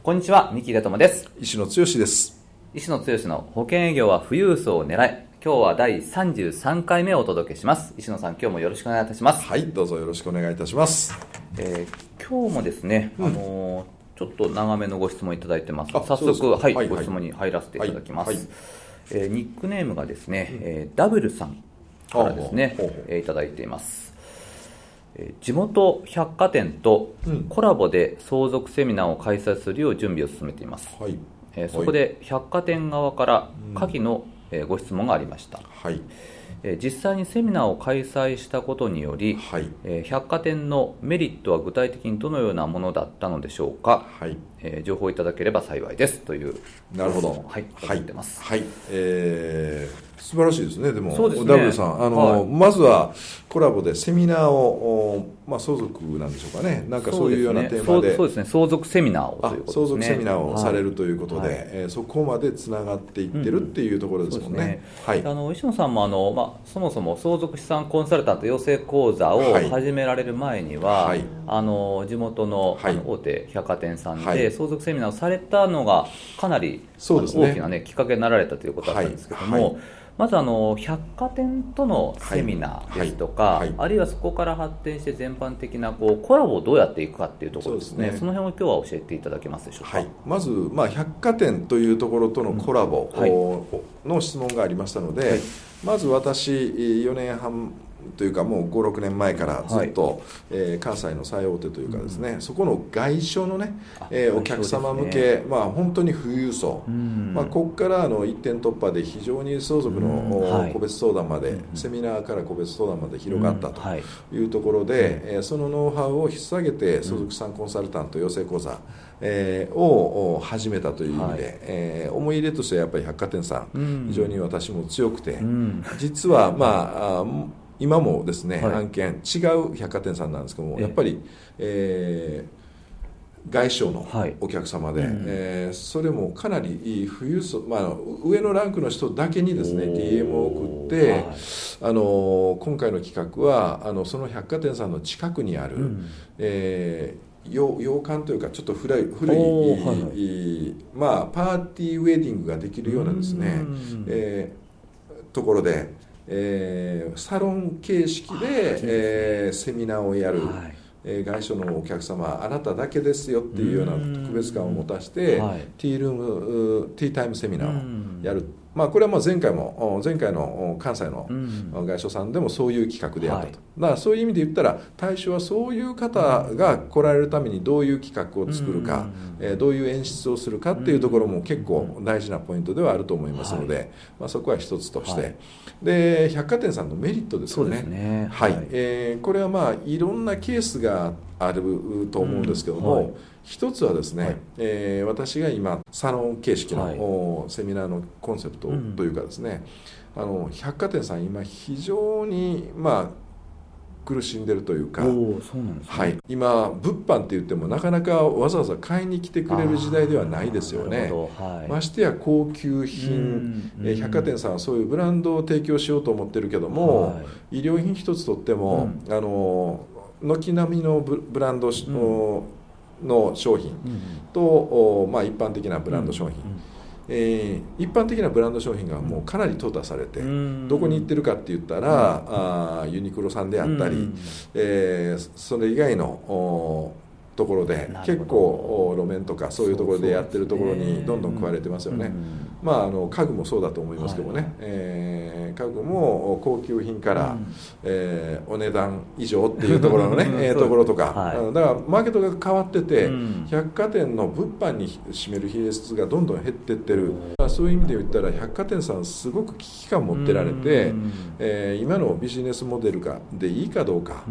こんにちは三木秀友です。石野剛です。石野剛の保険営業は富裕層を狙い今日は第33回目をお届けします。石野さん今日もよろしくお願いいたします。はいどうぞよろしくお願いいたします。えー、今日もですね、うん、あのー、ちょっと長めのご質問いただいてます。早速、はい、はい、ご質問に入らせていただきます、はいはい、えー、ニックネームがですね、うん、えー、ダブルさんからですね、えー、いただいています地元百貨店とコラボで相続セミナーを開催するよう準備を進めています、はい、えそこで百貨店側から下記のご質問がありました、はい。実際にセミナーを開催したことにより、はい、百貨店のメリットは具体的にどのようなものだったのでしょうか、はい。えー、情報いただければ幸いです。というなるほど。はい入ってます、はい、はい、えー素晴らしいですね、でも、そうですね、ダブルさん、あの、はい、まずはコラボでセミナーを、まあ、相続なんでしょうかね、なんかそういうようなテーマで、そうですね、相続セミナーをということ相続セミナーをされるということで、はい、えー、そこまでつながっていってるっていうところですもんね。うん、ね。はい、あの石野さんもあの、まあ、そもそも相続資産コンサルタント養成講座を始められる前には、はい、あの地元の,、あの大手百貨店さんで相続セミナーをされたのが、かなり、そうですね、大きな、ね、きっかけになられたということだったんですけども。まずあの百貨店とのセミナーですとか、はい。はい。はい、あるいはそこから発展して全般的なこうコラボをどうやっていくかっていうところですね、そ、ね、の辺を今日は教えていただけますでしょうか、まず、まあ、百貨店というところとのコラボの質問がありましたので、まず私4年半というかもう56年前からずっと、はい、えー、関西の最大手というかですね、うん、そこの外商のね、えー、お客様向け、ね、まあ、本当に富裕層、うん、まあ、ここからあの一点突破で非常に相続の個別相談まで、はい、セミナーから個別相談まで広がったとい。うところで、うん。はい、そのノウハウを引っ提げて相続資産コンサルタント養成講座、えー、を始めたという意味で、はい、えー、思い入れとしてはやっぱり百貨店さん、非常に私も強くて、実はまあ今もですね、はい、案件違う百貨店さんなんですけどもやっぱり、えー、外商のお客様で、はい、えー、それもかなり富裕層、まあ、上のランクの人だけにですね DM を送って、はい、あの今回の企画はあのその百貨店さんの近くにある、うん、えー洋洋館というかちょっと古い古い、はい、まあ、パーティーウェディングができるようなですね、えー、ところでえー、サロン形式で、えー、セミナーをやる、はい、えー、外所のお客様あなただけですよっていうような特別感を持たして、はい、ティールームティータイムセミナーをやるまあ、これはまあ前回も前回の関西の外相さんでもそういう企画でやったと、だからそういう意味で言ったら対象はそういう方が来られるためにどういう企画を作るか、えどういう演出をするかっていうところも結構大事なポイントではあると思いますので、まあ、そこは一つとして、で百貨店さんのメリットですよね。ね。はい、えー、これはまあいろんなケースがあると思うんですけども、はい。一つはですね、はい、えー、私が今サロン形式の、はい、セミナーのコンセプトというかですね、うん、あの百貨店さん今非常にまあ苦しんでるというかはい、今物販って言ってもなかなかわざわざ買いに来てくれる時代ではないですよね、はい、ましてや高級品、え百貨店さんはそういうブランドを提供しようと思ってるけども、はい、衣料品一つとっても、うん、あの軒並みのブランド、うんの商品と、まあ、一般的なブランド商品、えー、一般的なブランド商品がもうかなり淘汰されて、どこに行ってるかって言ったら、あユニクロさんであったり、えー、それ以外のところで結構路面とかそういうところでやってるところにどんどん食われてますよね。まあ、あの家具もそうだと思いますけどね、はい、えー、家具も高級品から、うん、えー、お値段以上っていうところのね えところとか、はい、だからマーケットが変わってて、うん、百貨店の物販に占める比率がどんどん減っていってる、うん、そういう意味で言ったら百貨店さんすごく危機感持ってられて、うん、えー、今のビジネスモデルがでいいかどうか、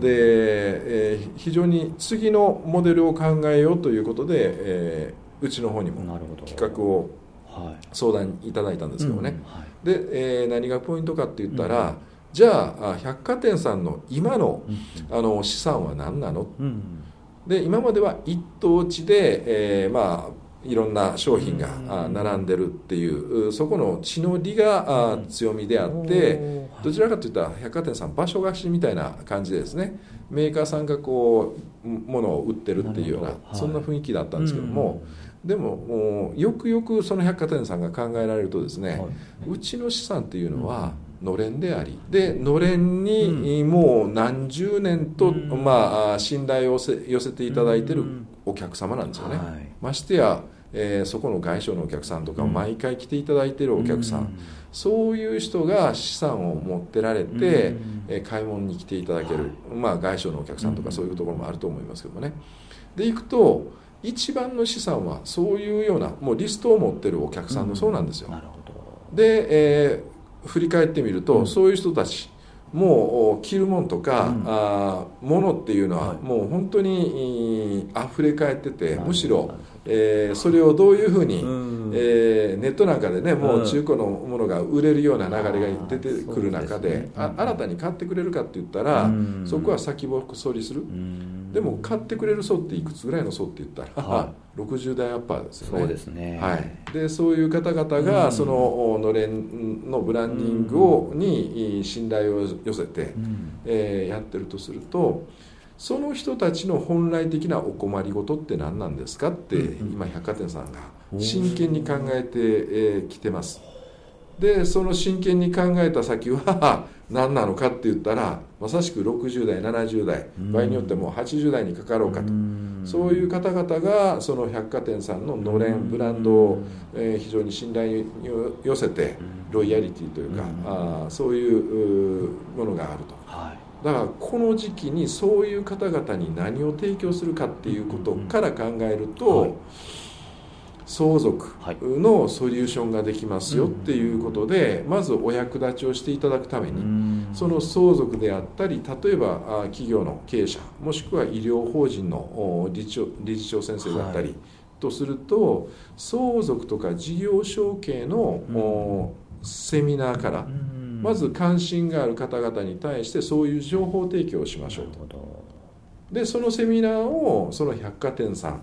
で、えー、非常に次次のモデルを考えようということで、えー、うちの方にも企画を相談いただいたんですけどね、で、えー、何がポイントかって言ったら、じゃあ百貨店さんの今の,、あの資産は何なの、で今までは一等地で、えー、まあいろんな商品が並んでるっていうそこの地の利が強みであってどちらかといったら百貨店さん場所貸しみたいな感じでですね。メーカーさんがこう物を売ってるっていうようなそんな雰囲気だったんですけどもでもよくよくその百貨店さんが考えられるとですねうちの資産っていうのはのれんであり。でのれんにもう何十年と、まあ、信頼を寄せていただいてるお客様なんですよね。ましてやえー、そこの外商のお客さんとか毎回来ていただいているお客さん、うん、そういう人が資産を持ってられて、うん、えー、買い物に来ていただける、はい、まあ、外商のお客さんとかそういうところもあると思いますけどもね。でいくと一番の資産はそういうようなもうリストを持ってるお客さんのそうなんですよ。で、えー、振り返ってみると、そういう人たちもう着るもんとか、うん、あ物っていうのはもう本当に溢れ返ってて、むしろえー、それをどういうふうに、うん、えー、ネットなんかでねもう中古のものが売れるような流れが出てくる中で,、ね、あ新たに買ってくれるかって言ったら、うん、そこは先細りする、うん、でも買ってくれる層っていくつぐらいの層って言ったら、はい、60代アッパーですよね。そうですね、はい、でそういう方々がそののれんのブランディングを、に信頼を寄せて、うん、えー、やってるとするとその人たちの本来的なお困りごとって何なんですかって、今百貨店さんが真剣に考えてきてます。でその真剣に考えた先は 何なのかって言ったらまさしく60代70代場合によっても80代にかかろうかと。そういう方々がその百貨店さんののれんブランドを非常に信頼に寄せてロイヤリティというかあそういうものがあると。はいだからこの時期にそういう方々に何を提供するかっていうことから考えると、はい、相続のソリューションができますよっていうことで、まずお役立ちをしていただくために、その相続であったり例えば企業の経営者もしくは医療法人の理事長理事長先生だったり、とすると相続とか事業承継の、セミナーから、まず関心がある方々に対してそういう情報提供をしましょうと。でそのセミナーをその百貨店さん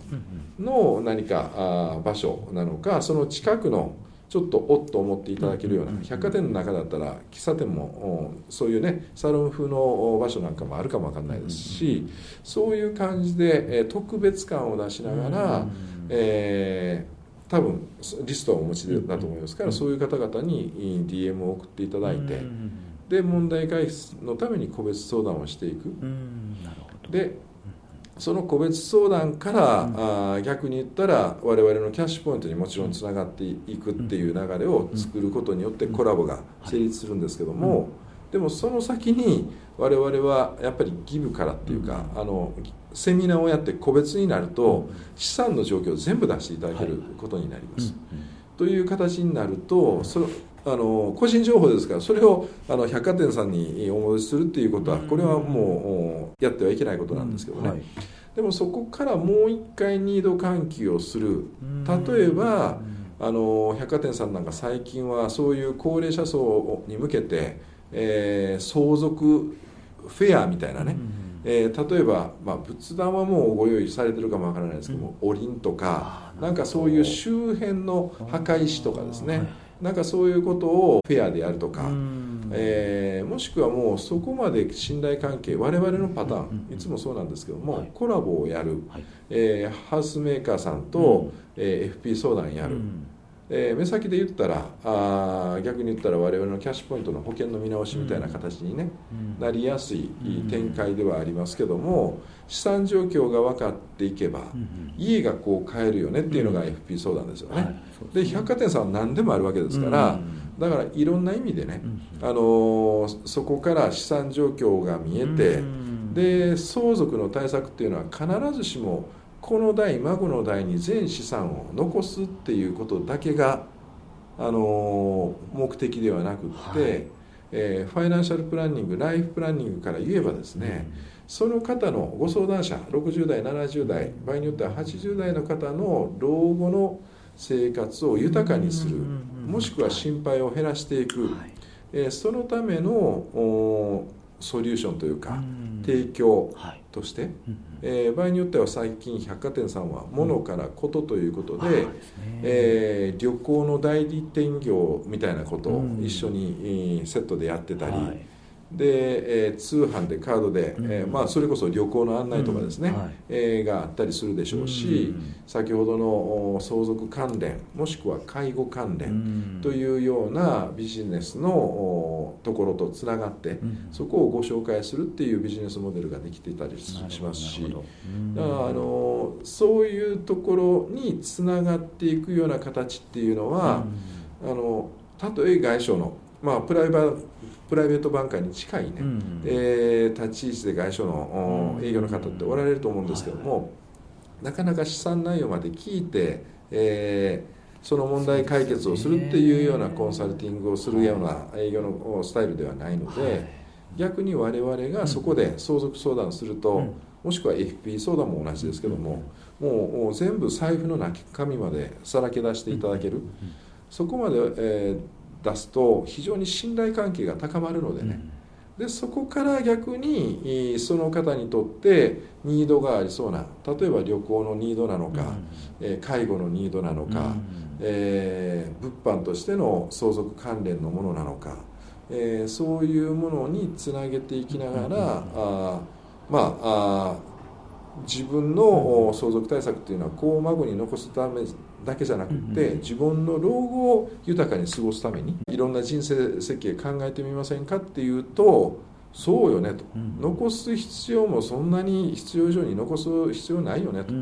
の何かあ場所なのかその近くのちょっとおっと思っていただけるような百貨店の中だったら喫茶店もそういうねサロン風の場所なんかもあるかもわかんないですしそういう感じで特別感を出しながらえー多分リストはお持ちだと思いますから、そういう方々に DM を送っていただいて、で問題解決のために個別相談をしていく。でその個別相談から、うん、あ逆に言ったら我々のキャッシュポイントにもちろんつながっていくっていう流れを作ることによってコラボが成立するんですけども、でもその先に我々はやっぱりギブからっていうか、あのセミナーをやって個別になると資産の状況を全部出していただけることになります。という形になるとそあの個人情報ですからそれをあの百貨店さんにお戻しするっていうことはこれはもうやってはいけないことなんですけどね、はい、でもそこからもう一回ニード喚起をする。例えばあの百貨店さんなんか最近はそういう高齢者層に向けて、えー、相続フェアみたいなね、えー、例えば、まあ、仏壇はもうご用意されてるかもわからないですけども、おりんとかなんかそういう周辺の墓石とかですね。なんかそういうことをフェアでやるとか、えー、もしくはもうそこまで信頼関係我々のパターンいつもそうなんですけども、コラボをやる、えー、ハウスメーカーさんと、えー、FP 相談やる。えー、目先で言ったらあ逆に言ったら我々のキャッシュポイントの保険の見直しみたいな形にね、うん、なりやすい展開ではありますけども資産状況が分かっていけば、うん、家がこう買えるよねっていうのが FP 相談ですよね。はい、で百貨店さんは何でもあるわけですから、だからいろんな意味でね、あのー、そこから資産状況が見えて、で相続の対策っていうのは必ずしもこの代孫の代に全資産を残すっていうことだけが、あの目的ではなくって、はい、えー、ファイナンシャルプランニングライフプランニングから言えばですね、その方のご相談者60代70代場合によっては80代の方の老後の生活を豊かにするもしくは心配を減らしていく、はい、えー、そのためのソリューションというか提供として、はい、えー、場合によっては最近百貨店さんは物からことということで,、えー、旅行の代理店業みたいなことを一緒にセットでやってたり。はいで、えー、通販でカードで、うん、えー、まあ、それこそ旅行の案内とかですね、うん。はい、えー、があったりするでしょうし、うん、先ほどの相続関連もしくは介護関連というようなビジネスのところとつながって、そこをご紹介するっていうビジネスモデルができていたりしますしだからあのそういうところにつながっていくような形っていうのは、あのたとえ外商のまあ、プライバプライベートバンカーに近いね、うん、えー、立ち位置で外所の営業の方っておられると思うんですけども、はいはい、なかなか資産内容まで聞いて、えー、その問題解決をするっていうようなコンサルティングをするような営業のスタイルではないので、はい、逆に我々がそこで相続相談すると、うん、もしくは FP 相談も同じですけども、うん、もう全部財布の中身までさらけ出していただける、そこまで、えー出すと非常に信頼関係が高まるのでね、でそこから逆にその方にとってニードがありそうな例えば旅行のニードなのか、うん、介護のニードなのか、うん、えー、物販としての相続関連のものなのか、えー、そういうものにつなげていきながら、うん、あまあ自分の相続対策っていうのは子を孫に残すためだけじゃなくて、自分の老後を豊かに過ごすためにいろんな人生設計考えてみませんかっていうとそうよねと、残す必要もそんなに必要以上に残す必要ないよねと、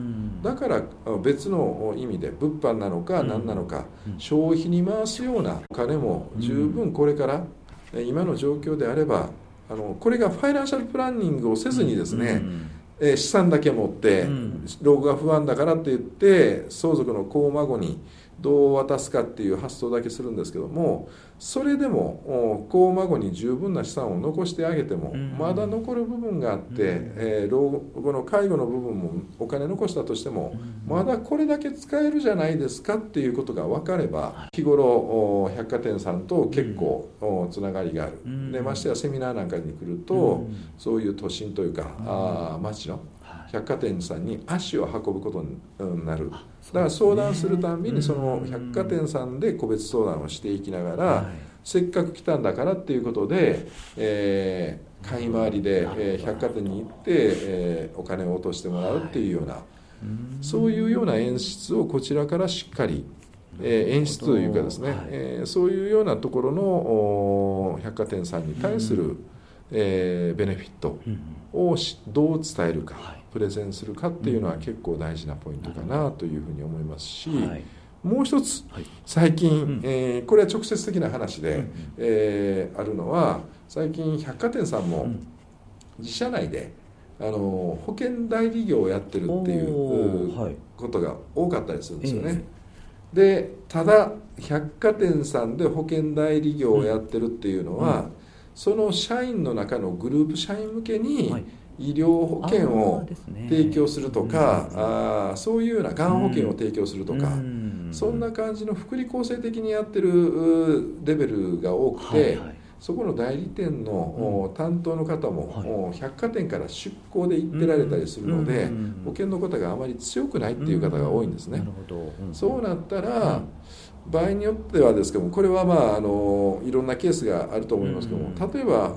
だから別の意味で物販なのか何なのか、消費に回すようなお金も十分これから今の状況であればあのこれがファイナンシャルプランニングをせずにですね、え資産だけ持って、老後が不安だからって言って相続の子孫にどう渡すかっていう発想だけするんですけどもそれでも子孫に十分な資産を残してあげてもまだ残る部分があって、えー、老後の介護の部分もお金残したとしてもまだこれだけ使えるじゃないですかっていうことが分かれば日頃百貨店さんと結構つながりがある。でましてやセミナーなんかに来るとそういう都心というかあ町の百貨店さんに足を運ぶことになる。だから相談するたんびにその百貨店さんで個別相談をしていきながら、せっかく来たんだからっていうことで、えー、買い回りで、えー、百貨店に行って、えー、お金を落としてもらうっていうような、そういうような演出をこちらからしっかりえー、演出というかですね、はい、えー、そういうようなところの百貨店さんに対する、うん、えー、ベネフィットをどう伝えるか、はい、プレゼンするかっていうのは結構大事なポイントかなというふうに思いますし、はい、もう一つ、最近、うん、えー、これは直接的な話で、うん、えー、あるのは最近百貨店さんも自社内であの保険代理業をやってるっていうことが多かったりするんですよね。でただ百貨店さんで保険代理業をやってるっていうのは、その社員の中のグループ社員向けに医療保険を提供するとかあ、あそういうようながん保険を提供するとか、そんな感じの福利厚生的にやってるレベルが多くて。はいはい。そこの代理店の担当の方も百貨店から出向で行ってられたりするので保険の方があまり強くないっていう方が多いんですね。そうなったら場合によってはですけどもこれはまああのいろんなケースがあると思いますけども例えば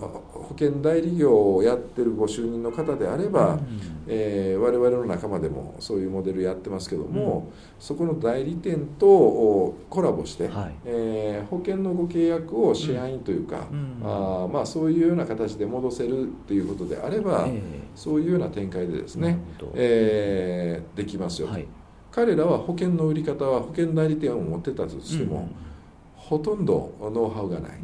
保険代理業をやってるご就任の方であれば、えー、我々の仲間でもそういうモデルやってますけども、そこの代理店とコラボして、はい、えー、保険のご契約をシェアインというか、あまあ、そういうような形で戻せるということであれば、えー、そういうような展開でですね、えー、できますよと。はい彼らは保険の売り方は保険代理店を持ってたとしても、うん、ほとんどノウハウがない。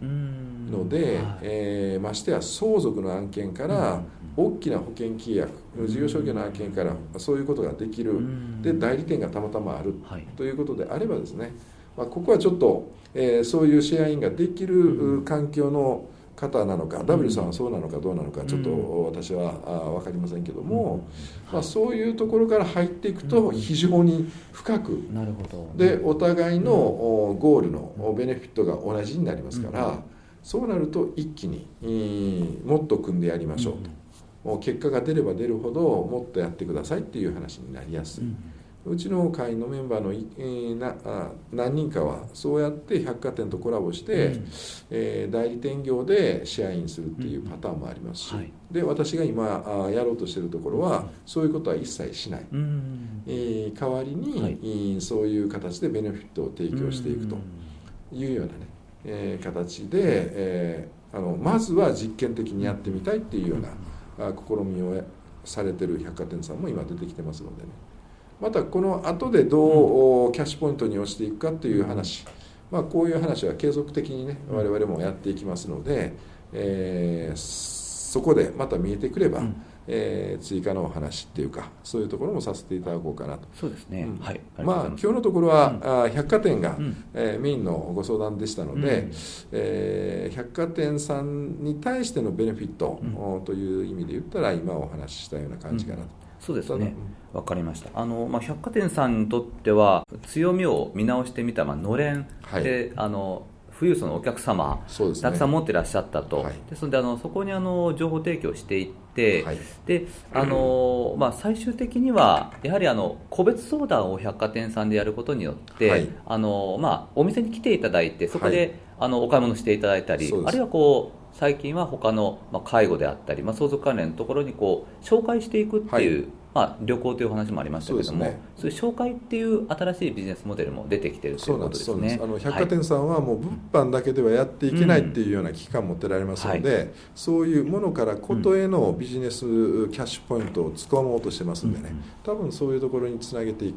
ので、はい、えー、ましてや相続の案件から大きな保険契約事業承継の案件からそういうことができる。で代理店がたまたまある、はい、ということであればですね、まあ、ここはちょっと、えー、そういうシェアインができる環境の方なのか、ダブルさんはそうなのかどうなのかちょっと私は分かりませんけども、まあ、そういうところから入っていくと非常に深く、なるほど。でお互いのゴールのベネフィットが同じになりますから、そうなると一気にもっと組んでやりましょうと、もう結果が出れば出るほどもっとやってくださいっていう話になりやすい。うちの会のメンバーの、えー、な何人かはそうやって百貨店とコラボして、うん、えー、代理店業でシェアインするっていうパターンもありますし、うん。はい、で私が今あやろうとしてるところは、そういうことは一切しない、うん、えー、代わりに、はい、そういう形でベネフィットを提供していくというようなね、えー、形で、えー、あのまずは実験的にやってみたいっていうような、あ試みをされてる百貨店さんも今出てきてますのでね。またこの後でどうキャッシュポイントに押していくかという話、まあ、こういう話は継続的にね我々もやっていきますので、えー、そこでまた見えてくれば、うん。えー、追加のお話っていうかそういうところもさせていただこうかなと。そうですね、うん、はい。まあ今日のところは、うん、百貨店が、うん、えー、メインのご相談でしたので、うん、えー、百貨店さんに対してのベネフィット、という意味で言ったら今お話ししたような感じかなと。そうですね、わかりました。あの、まあ、百貨店さんにとっては強みを見直してみた、まあのれん。で、はい、あの富裕層のお客様、ね、たくさん持ってらっしゃったと、はい、ですのであのそこにあの情報提供していって、はい、であのまあ、最終的にはやはりあの個別相談を百貨店さんでやることによって、はい、あのまあ、お店に来ていただいてそこで、あのお買い物していただいたりあるいはこう最近は他の、まあ、介護であったり、まあ、相続関連のところにこう紹介していくっていう、まあ、旅行という話もありましたけども、そう、ね,、いう紹介っていう新しいビジネスモデルも出てきてるということですね。あの百貨店さんはもう物販だけではやっていけないっていうような危機感を持ってられますので、うんはい、そういうものからことへのビジネスキャッシュポイントをつかもうとしてますんでね、多分そういうところにつなげていく。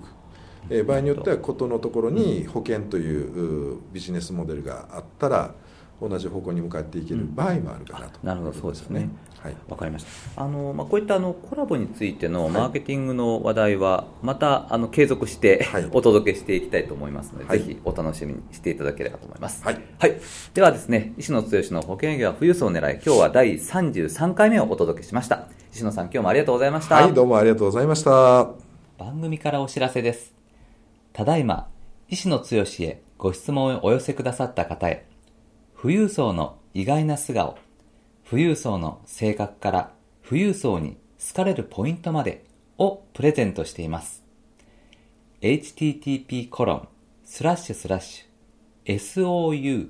え場合によってはことのところに保険というビジネスモデルがあったら同じ方向に向かっていける場合もあるかなと、なるほど。そうですね。はい、わかりました。あの、まあ、こういったあのコラボについてのマーケティングの話題はまたあの継続して、はい、お届けしていきたいと思いますので、はい、ぜひお楽しみにしていただければと思います、はい、はい、ではですね石野剛の保険業は富裕層を狙い今日は第33回目をお届けしました。石野さん今日もありがとうございました。はいどうもありがとうございました。番組からお知らせです。ただいま石野剛へご質問をお寄せくださった方へ富裕層の意外な素顔。富裕層の性格から富裕層に好かれるポイントまでをプレゼントしています。http コロンスラッシュスラッシュ。souzokujigyou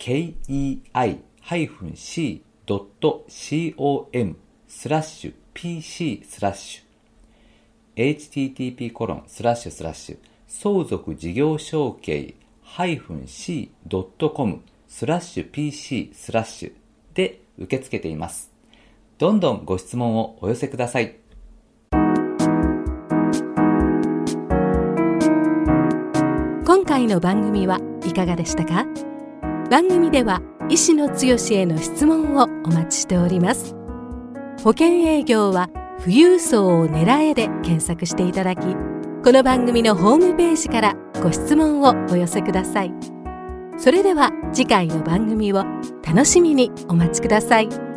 shoukei-c.com スラッシュ pc スラッシュ。Http コロンスラッシュスラッシュ相続事業承継 -c.com スラッシュ pc スラッシュで受け付けています。どんどんご質問をお寄せください。今回の番組はいかがでしたか？番組では医師の強への質問をお待ちしております。保険営業は富裕層を狙えで検索していただきこの番組のホームページからご質問をお寄せくださいそれでは次回の番組を楽しみにお待ちください。